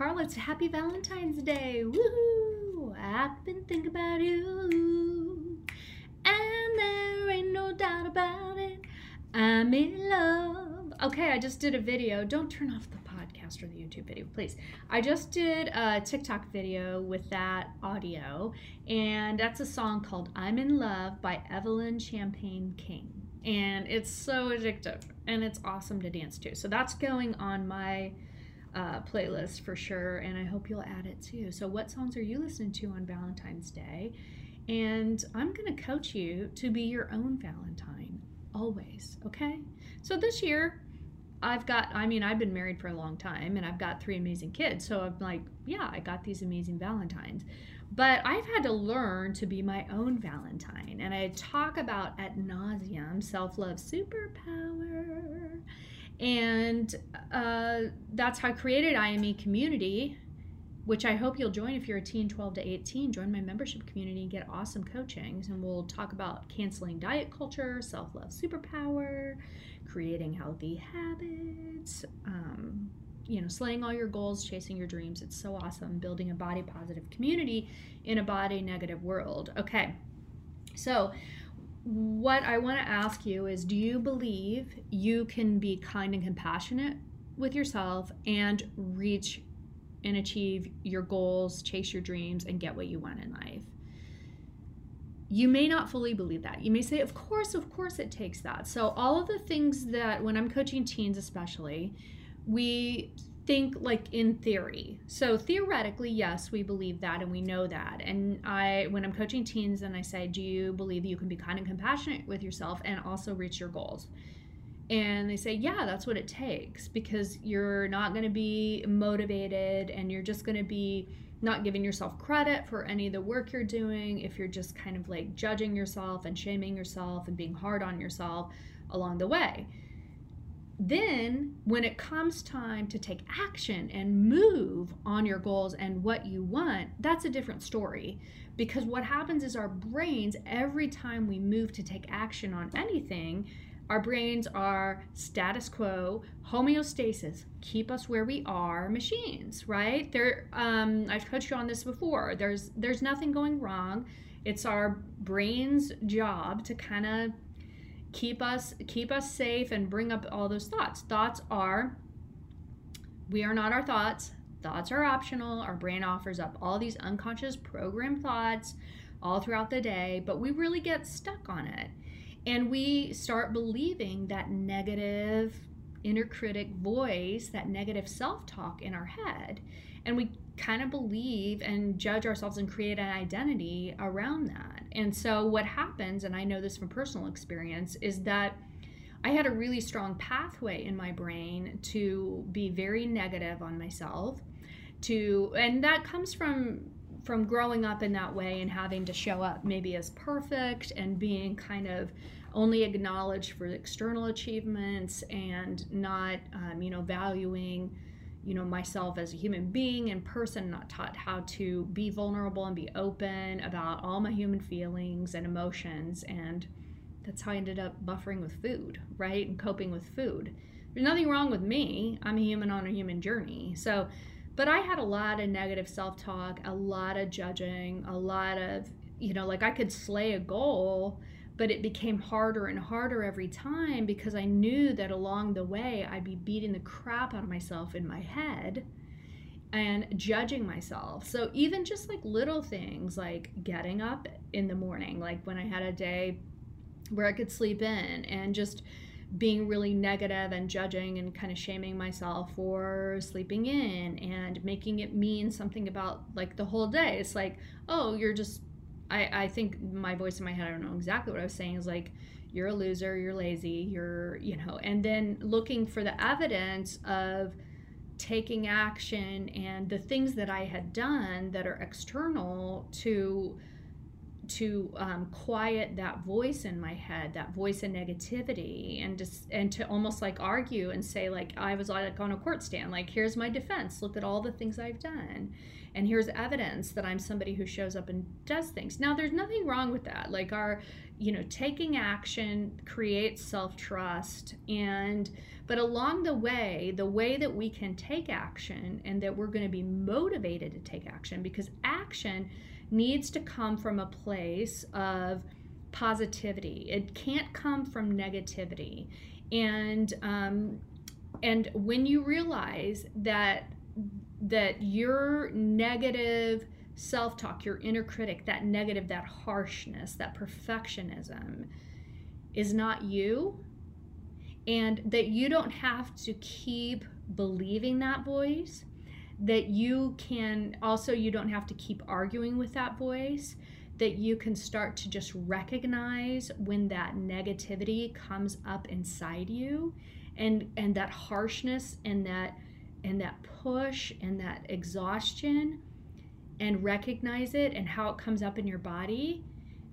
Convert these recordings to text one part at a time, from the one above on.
Carla. It's Happy Valentine's Day. Woohoo! I've been thinking about you. And there ain't no doubt about it. I'm in love. Okay, I just did a video. Don't turn off the podcast or the YouTube video, please. I just did a TikTok video with that audio, and that's a song called I'm in Love by Evelyn Champagne King. And it's so addictive and it's awesome to dance to. So that's going on my uh, playlist for sure, and I hope you'll add it too. So, what songs are you listening to on Valentine's Day? And I'm going to coach you to be your own Valentine always, okay? So, this year, I've got, I mean, I've been married for a long time and I've got three amazing kids. So, I'm like, yeah, I got these amazing Valentines. But I've had to learn to be my own Valentine. And I talk about at nauseum self love superpower. And uh, that's how I created IME Community, which I hope you'll join if you're a teen 12 to 18. Join my membership community and get awesome coachings. And we'll talk about canceling diet culture, self love superpower, creating healthy habits, um, you know, slaying all your goals, chasing your dreams. It's so awesome. Building a body positive community in a body negative world. Okay. So, what I want to ask you is do you believe you can be kind and compassionate with yourself and reach and achieve your goals, chase your dreams, and get what you want in life? You may not fully believe that. You may say, Of course, of course, it takes that. So, all of the things that when I'm coaching teens, especially, we think like in theory. So theoretically, yes, we believe that and we know that. And I when I'm coaching teens and I say, "Do you believe you can be kind and compassionate with yourself and also reach your goals?" And they say, "Yeah, that's what it takes because you're not going to be motivated and you're just going to be not giving yourself credit for any of the work you're doing if you're just kind of like judging yourself and shaming yourself and being hard on yourself along the way." Then when it comes time to take action and move on your goals and what you want that's a different story. Because what happens is our brains every time we move to take action on anything our brains are status quo homeostasis keep us where we are machines right? There um, i've coached you on this before. There's there's nothing going wrong. It's our brain's job to kind of keep us keep us safe and bring up all those thoughts. Thoughts are we are not our thoughts. Thoughts are optional. Our brain offers up all these unconscious programmed thoughts all throughout the day but we really get stuck on it. And we start believing that negative inner critic voice that negative self-talk in our head and we kind of believe and judge ourselves and create an identity around that. And so, what happens, and I know this from personal experience, is that I had a really strong pathway in my brain to be very negative on myself. To and that comes from from growing up in that way and having to show up maybe as perfect and being kind of only acknowledged for external achievements and not um, you know valuing you know myself as a human being and person not taught how to be vulnerable and be open about all my human feelings and emotions. And that's how i ended up buffering with food right? And coping with food. There's nothing wrong with me. I'm a human on a human journey. So but i had a lot of negative self-talk a lot of judging a lot of you know like i could slay a goal but it became harder and harder every time because I knew that along the way I'd be beating the crap out of myself in my head and judging myself. So even just like little things like getting up in the morning, like when I had a day where I could sleep in and just being really negative and judging and kind of shaming myself for sleeping in and making it mean something about like the whole day. It's like, oh, you're just I, I think my voice in my head, I don't know exactly what I was saying, is like, you're a loser, you're lazy, you're, you know, and then looking for the evidence of taking action and the things that I had done that are external to to um, quiet that voice in my head, that voice of negativity, and just and to almost like argue and say like I was like on a court stand, like here's my defense. Look at all the things I've done, and here's evidence that I'm somebody who shows up and does things. Now there's nothing wrong with that. Like our, you know, taking action creates self trust, and but along the way, the way that we can take action and that we're going to be motivated to take action because action needs to come from a place of positivity. It can't come from negativity. And um, and when you realize that that your negative self-talk, your inner critic, that negative, that harshness, that perfectionism is not you, and that you don't have to keep believing that voice that you can also you don't have to keep arguing with that voice that you can start to just recognize when that negativity comes up inside you and and that harshness and that and that push and that exhaustion and recognize it and how it comes up in your body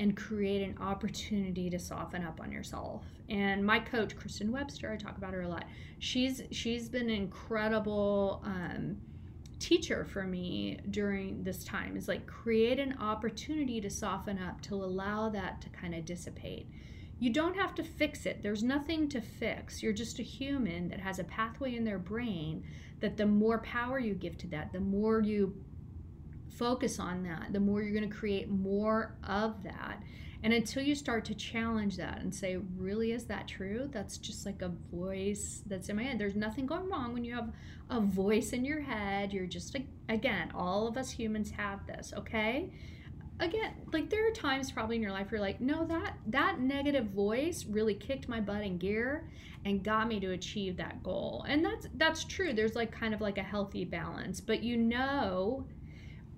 and create an opportunity to soften up on yourself. And my coach, Kristen Webster, I talk about her a lot. She's she's been incredible um, teacher for me during this time is like create an opportunity to soften up to allow that to kind of dissipate. You don't have to fix it. There's nothing to fix. You're just a human that has a pathway in their brain that the more power you give to that the more you focus on that the more you're going to create more of that and until you start to challenge that and say, really, is that true? That's just like a voice that's in my head. There's nothing going wrong when you have a voice in your head. You're just, like, again, all of us humans have this, okay? Again, like there are times probably in your life you're like, no, that that negative voice really kicked my butt in gear and got me to achieve that goal. And that's that's true. There's like kind of like a healthy balance, but you know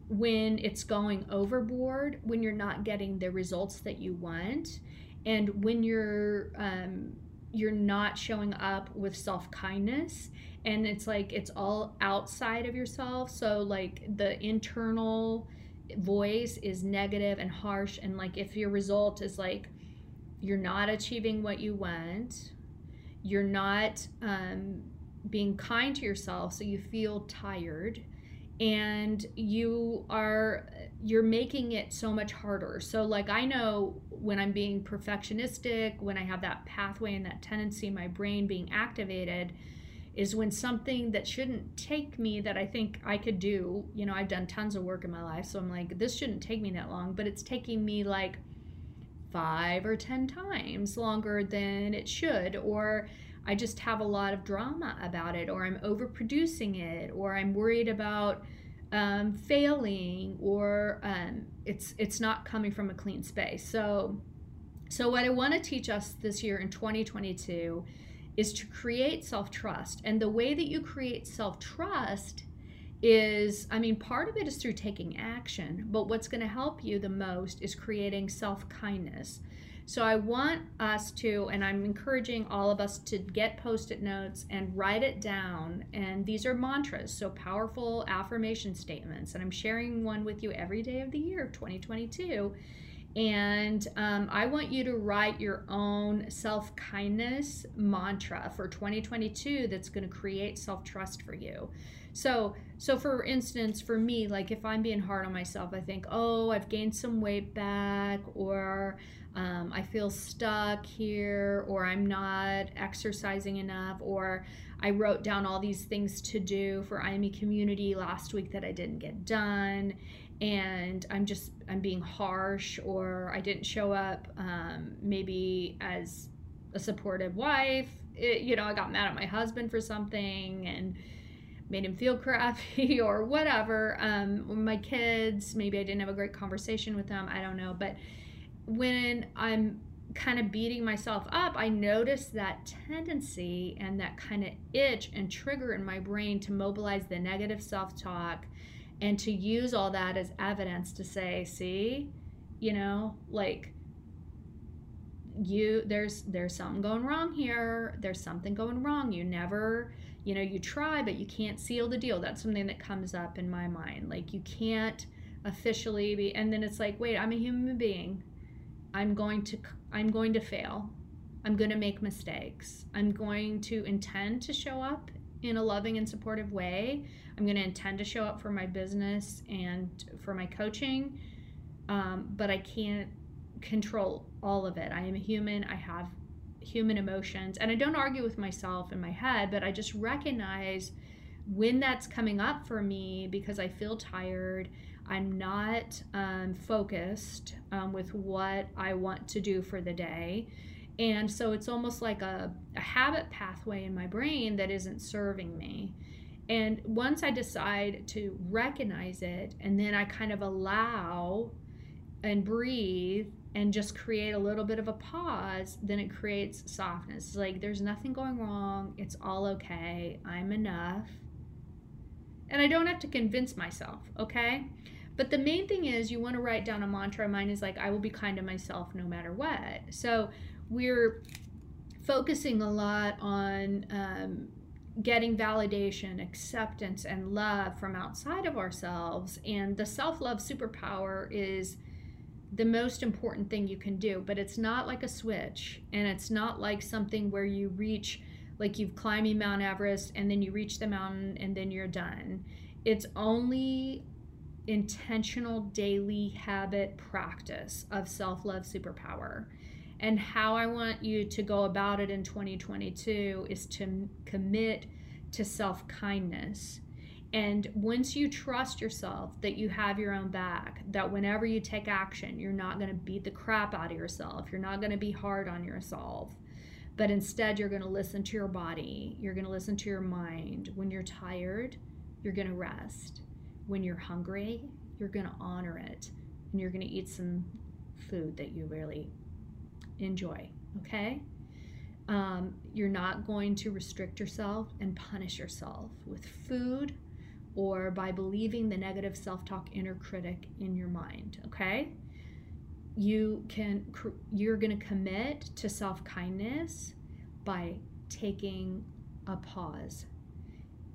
when it's going overboard, when you're not getting the results that you want, and when you're um, you're not showing up with self kindness, and it's like it's all outside of yourself. So like the internal voice is negative and harsh, and like if your result is like you're not achieving what you want, you're not um, being kind to yourself, so you feel tired and you are you're making it so much harder. So like i know when i'm being perfectionistic when i have that pathway and that tendency in my brain being activated is when something that shouldn't take me that i think i could do you know i've done tons of work in my life so i'm like this shouldn't take me that long but it's taking me like five or ten times longer than it should or I just have a lot of drama about it, or I'm overproducing it, or I'm worried about um, failing, or um, it's it's not coming from a clean space. So, so what I want to teach us this year in 2022 is to create self trust, and the way that you create self trust is I mean, part of it is through taking action, but what's going to help you the most is creating self kindness. So I want us to, and I'm encouraging all of us to get post it notes and write it down. And these are mantras, so powerful affirmation statements. And I'm sharing one with you every day of the year of 2022. And um, I want you to write your own self kindness mantra for 2022 that's going to create self trust for you. So, so for instance, for me, like if I'm being hard on myself, I think, oh, I've gained some weight back, or um, I feel stuck here, or I'm not exercising enough, or I wrote down all these things to do for IME community last week that I didn't get done. and I'm just I'm being harsh or I didn't show up um, maybe as a supportive wife. It, you know, I got mad at my husband for something and made him feel crappy or whatever. Um, my kids, maybe I didn't have a great conversation with them. I don't know. But when I'm kind of beating myself up, I notice that tendency and that kind of itch and trigger in my brain to mobilize the negative self talk and to use all that as evidence to say, see, you know, like you there's there's something going wrong here. There's something going wrong. You never you know you try but you can't seal the deal. That's something that comes up in my mind. Like you can't officially be and then it's like wait i'm a human being i'm going to i'm going to fail i'm going to make mistakes i'm going to intend to show up in a loving and supportive way I'm going to intend to show up for my business and for my coaching, um, but I can't control all of it. I am a human. I have human emotions, and I don't argue with myself in my head, but I just recognize when that's coming up for me because I feel tired. I'm not um, focused um, with what I want to do for the day. And so it's almost like a, a habit pathway in my brain that isn't serving me. And once I decide to recognize it, and then I kind of allow and breathe and just create a little bit of a pause, then it creates softness. It's like there's nothing going wrong. It's all okay. I'm enough. And I don't have to convince myself, okay? But the main thing is you want to write down a mantra. Mine is like, I will be kind to myself no matter what. So we're focusing a lot on um, getting validation, acceptance, and love from outside of ourselves. And the self love superpower is the most important thing you can do. But it's not like a switch, and it's not like something where you reach, like you've climbing Mount Everest and then you reach the mountain and then you're done. It's only intentional daily habit practice of self love superpower. And how I want you to go about it in 2022 is to commit to self kindness. And once you trust yourself that you have your own back, that whenever you take action, you're not going to beat the crap out of yourself, you're not going to be hard on yourself, but instead you're going to listen to your body, you're going to listen to your mind. When you're tired, you're going to rest. When you're hungry, you're going to honor it, and you're going to eat some food that you really enjoy, okay? Um, you're not going to restrict yourself and punish yourself with food or by believing the negative self talk inner critic in your mind, okay? You can, you're going to commit to self kindness by taking a pause.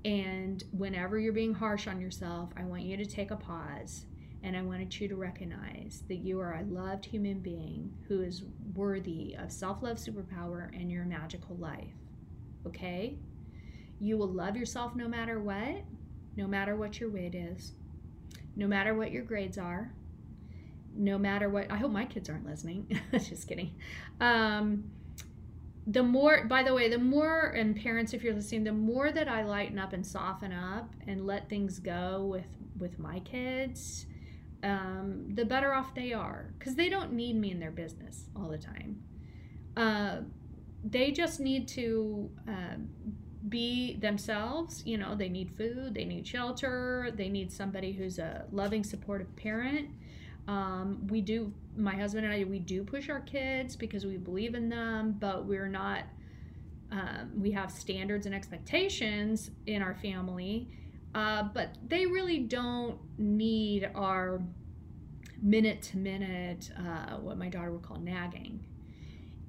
And whenever you're being harsh on yourself, I want you to take a pause and I wanted you to recognize that you are a loved human being who is worthy of self love superpower and your magical life. Okay? You will love yourself no matter what, no matter what your weight is, no matter what your grades are, no matter what. I hope my kids aren't listening. Just kidding. Um, the more by the way the more and parents if you're listening the more that i lighten up and soften up and let things go with with my kids um, the better off they are because they don't need me in their business all the time. Uh, they just need to uh, be themselves. You know, they need food, they need shelter, they need somebody who's a loving, supportive parent. Um, we do, my husband and I, we do push our kids because we believe in them, but we're not. Um, we have standards and expectations in our family uh, but they really don't need our minute to minute, what my daughter would call nagging.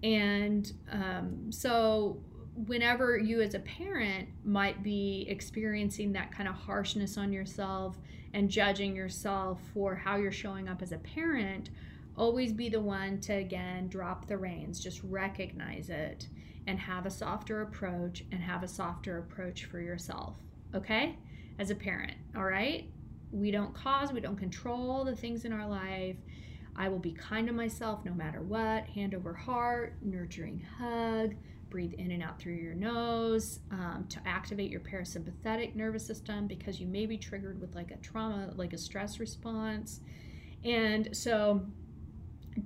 And um, so, whenever you as a parent might be experiencing that kind of harshness on yourself and judging yourself for how you're showing up as a parent, always be the one to again drop the reins, just recognize it and have a softer approach and have a softer approach for yourself. Okay? as a parent, all right? We don't cause, we don't control the things in our life. I will be kind to myself no matter what, hand over heart, nurturing hug, breathe in and out through your nose um, to activate your parasympathetic nervous system because you may be triggered with like a trauma, like a stress response. And so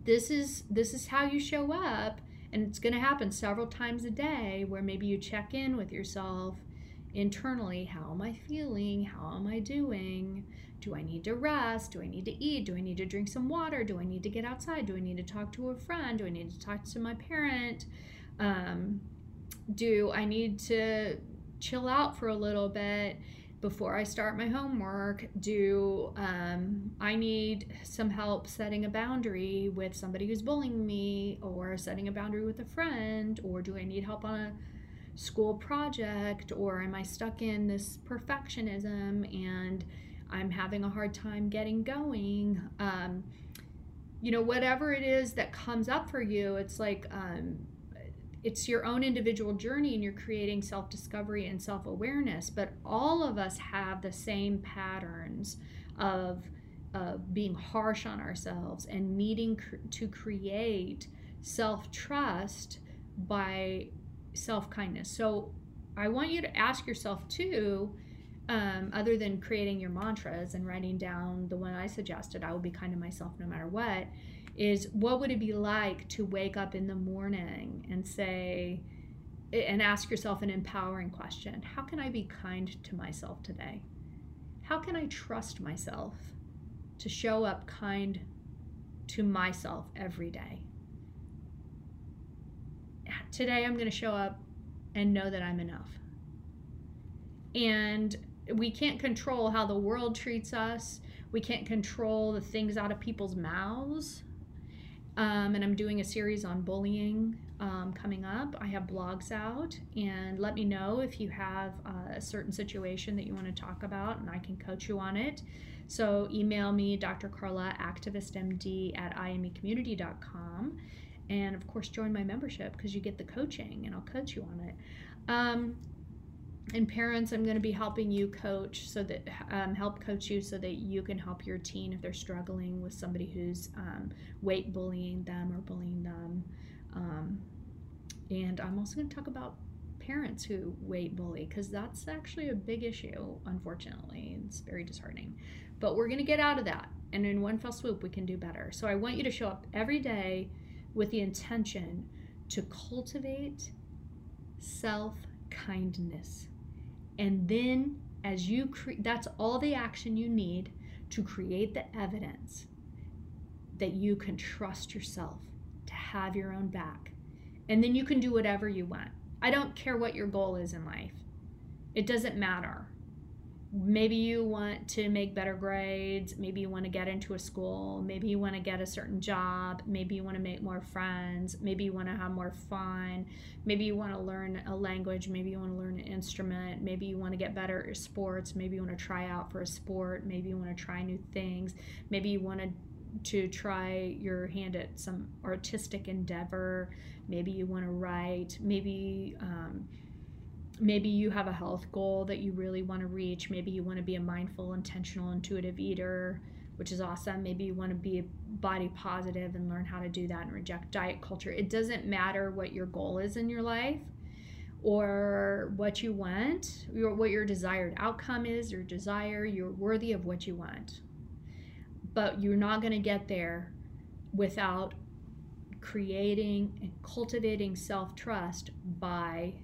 this is this is how you show up and it's going to happen several times a day where maybe you check in with yourself internally how am i feeling? How am i doing? Do i need to rest? Do i need to eat? Do i need to drink some water? Do i need to get outside? Do i need to talk to a friend? Do i need to talk to my parent um, do i need to chill out for a little bit before I start my homework, do um, I need some help setting a boundary with somebody who's bullying me, or setting a boundary with a friend, or do I need help on a school project, or am I stuck in this perfectionism and I'm having a hard time getting going? Um, you know, whatever it is that comes up for you, it's like um, it's your own individual journey and you're creating self discovery and self awareness. But all of us have the same patterns of, being harsh on ourselves and needing cr- to create self trust by self kindness. So I want you to ask yourself too. Um, other than creating your mantras and writing down the one I suggested, I will be kind to myself no matter what is what would it be like to wake up in the morning and say and ask yourself an empowering question. How can i be kind to myself today? How can i trust myself to show up kind to myself every day? Today i'm going to show up and know that i'm enough. And we can't control how the world treats us. We can't control the things out of people's mouths um, and I'm doing a series on bullying um, coming up. I have blogs out, and let me know if you have uh, a certain situation that you want to talk about, and I can coach you on it. So email me, Dr. Carla, activistmd at imecommunity.com. And of course, join my membership because you get the coaching and I'll coach you on it. Um, and parents i'm going to be helping you coach so that um, help coach you so that you can help your teen if they're struggling with somebody who's um, weight bullying them or bullying them. Um, and i'm also going to talk about parents who weight bully because that's actually a big issue unfortunately it's very disheartening. But we're going to get out of that and in one fell swoop we can do better. So i want you to show up every day with the intention to cultivate self kindness and then, as you create, that's all the action you need to create the evidence that you can trust yourself to have your own back. And then you can do whatever you want. I don't care what your goal is in life, it doesn't matter maybe you want to make better grades maybe you want to get into a school maybe you want to get a certain job maybe you want to make more friends maybe you want to have more fun maybe you want to learn a language maybe you want to learn an instrument maybe you want to get better at your sports maybe you want to try out for a sport maybe you want to try new things maybe you want to to try your hand at some artistic endeavor maybe you want to write maybe um, maybe you have a health goal that you really want to reach. Maybe you want to be a mindful, intentional, intuitive eater, which is awesome. Maybe you want to be body positive and learn how to do that and reject diet culture. It doesn't matter what your goal is in your life or what you want, your, what your desired outcome is, your desire, you're worthy of what you want. But you're not going to get there without creating and cultivating self trust by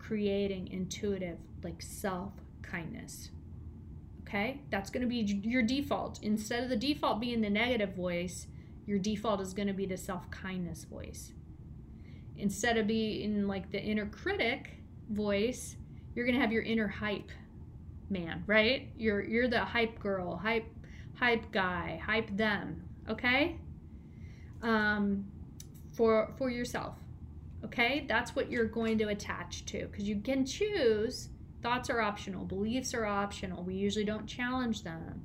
creating intuitive, like self kindness. Okay, that's going to be your default. Instead of the default being the negative voice, your default is going to be the self kindness voice. Instead of being like the inner critic voice, you're going to have your inner hype man, right? You're you're the hype girl, hype hype guy, hype them, okay? Um, for for yourself. Okay, that's what you're going to attach to because you can choose. Thoughts are optional, beliefs are optional. We usually don't challenge them.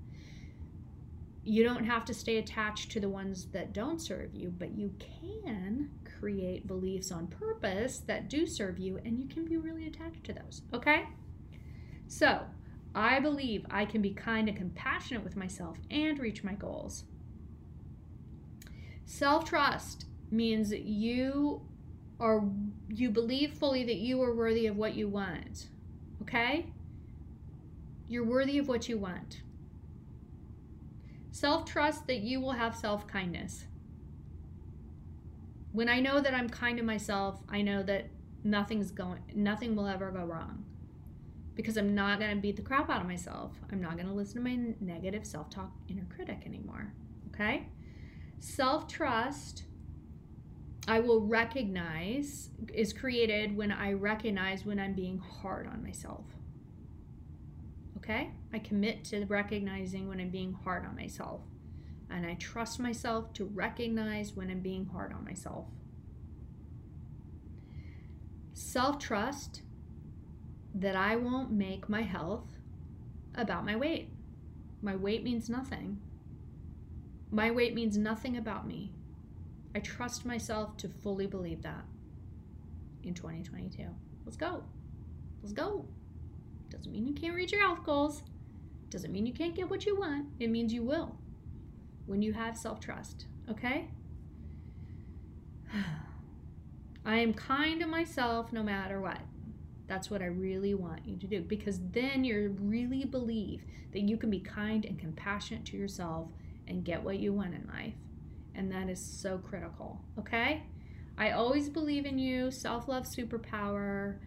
You don't have to stay attached to the ones that don't serve you, but you can create beliefs on purpose that do serve you, and you can be really attached to those. Okay? So, I believe I can be kind and compassionate with myself and reach my goals. Self trust means you or you believe fully that you are worthy of what you want. Okay? You're worthy of what you want. Self trust that you will have self kindness. When I know that I'm kind to myself, I know that nothing's going, nothing will ever go wrong because I'm not going to beat the crap out of myself. I'm not going to listen to my negative self talk inner critic anymore. Okay? Self trust, I will recognize, is created when I recognize when I'm being hard on myself. Okay? I commit to recognizing when I'm being hard on myself. And I trust myself to recognize when I'm being hard on myself. Self trust that I won't make my health about my weight. My weight means nothing. My weight means nothing about me. I trust myself to fully believe that in 2022. Let's go. Let's go. Doesn't mean you can't reach your health goals. Doesn't mean you can't get what you want. It means you will when you have self trust. Okay? I am kind to myself no matter what. That's what I really want you to do because then you really believe that you can be kind and compassionate to yourself and get what you want in life. And that is so critical, okay? I always believe in you, self love superpower,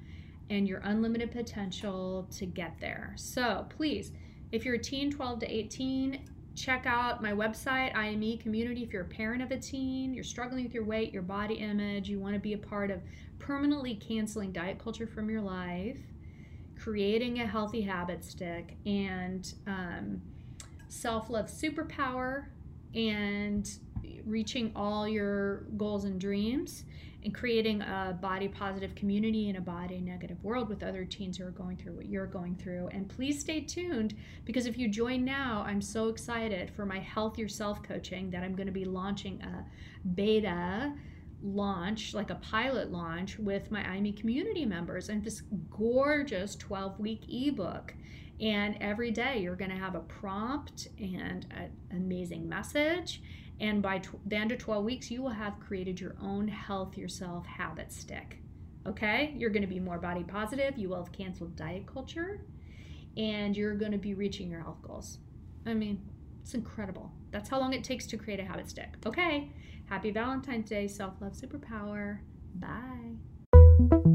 and your unlimited potential to get there. So please, if you're a teen 12 to 18, check out my website, IME Community. If you're a parent of a teen, you're struggling with your weight, your body image, you want to be a part of permanently canceling diet culture from your life, creating a healthy habit stick, and um, self love superpower, and reaching all your goals and dreams and creating a body positive community in a body negative world with other teens who are going through what you're going through. And please stay tuned because if you join now, I'm so excited for my Health Yourself coaching that I'm going to be launching a beta launch, like a pilot launch with my IME community members and this gorgeous 12 week ebook. And every day you're going to have a prompt and an amazing message and by tw- the end of 12 weeks, you will have created your own health yourself habit stick. Okay? You're going to be more body positive. You will have canceled diet culture. And you're going to be reaching your health goals. I mean, it's incredible. That's how long it takes to create a habit stick. Okay. Happy Valentine's Day, self love superpower. Bye.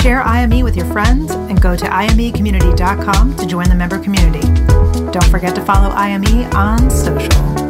Share IME with your friends and go to imecommunity.com to join the member community. Don't forget to follow IME on social.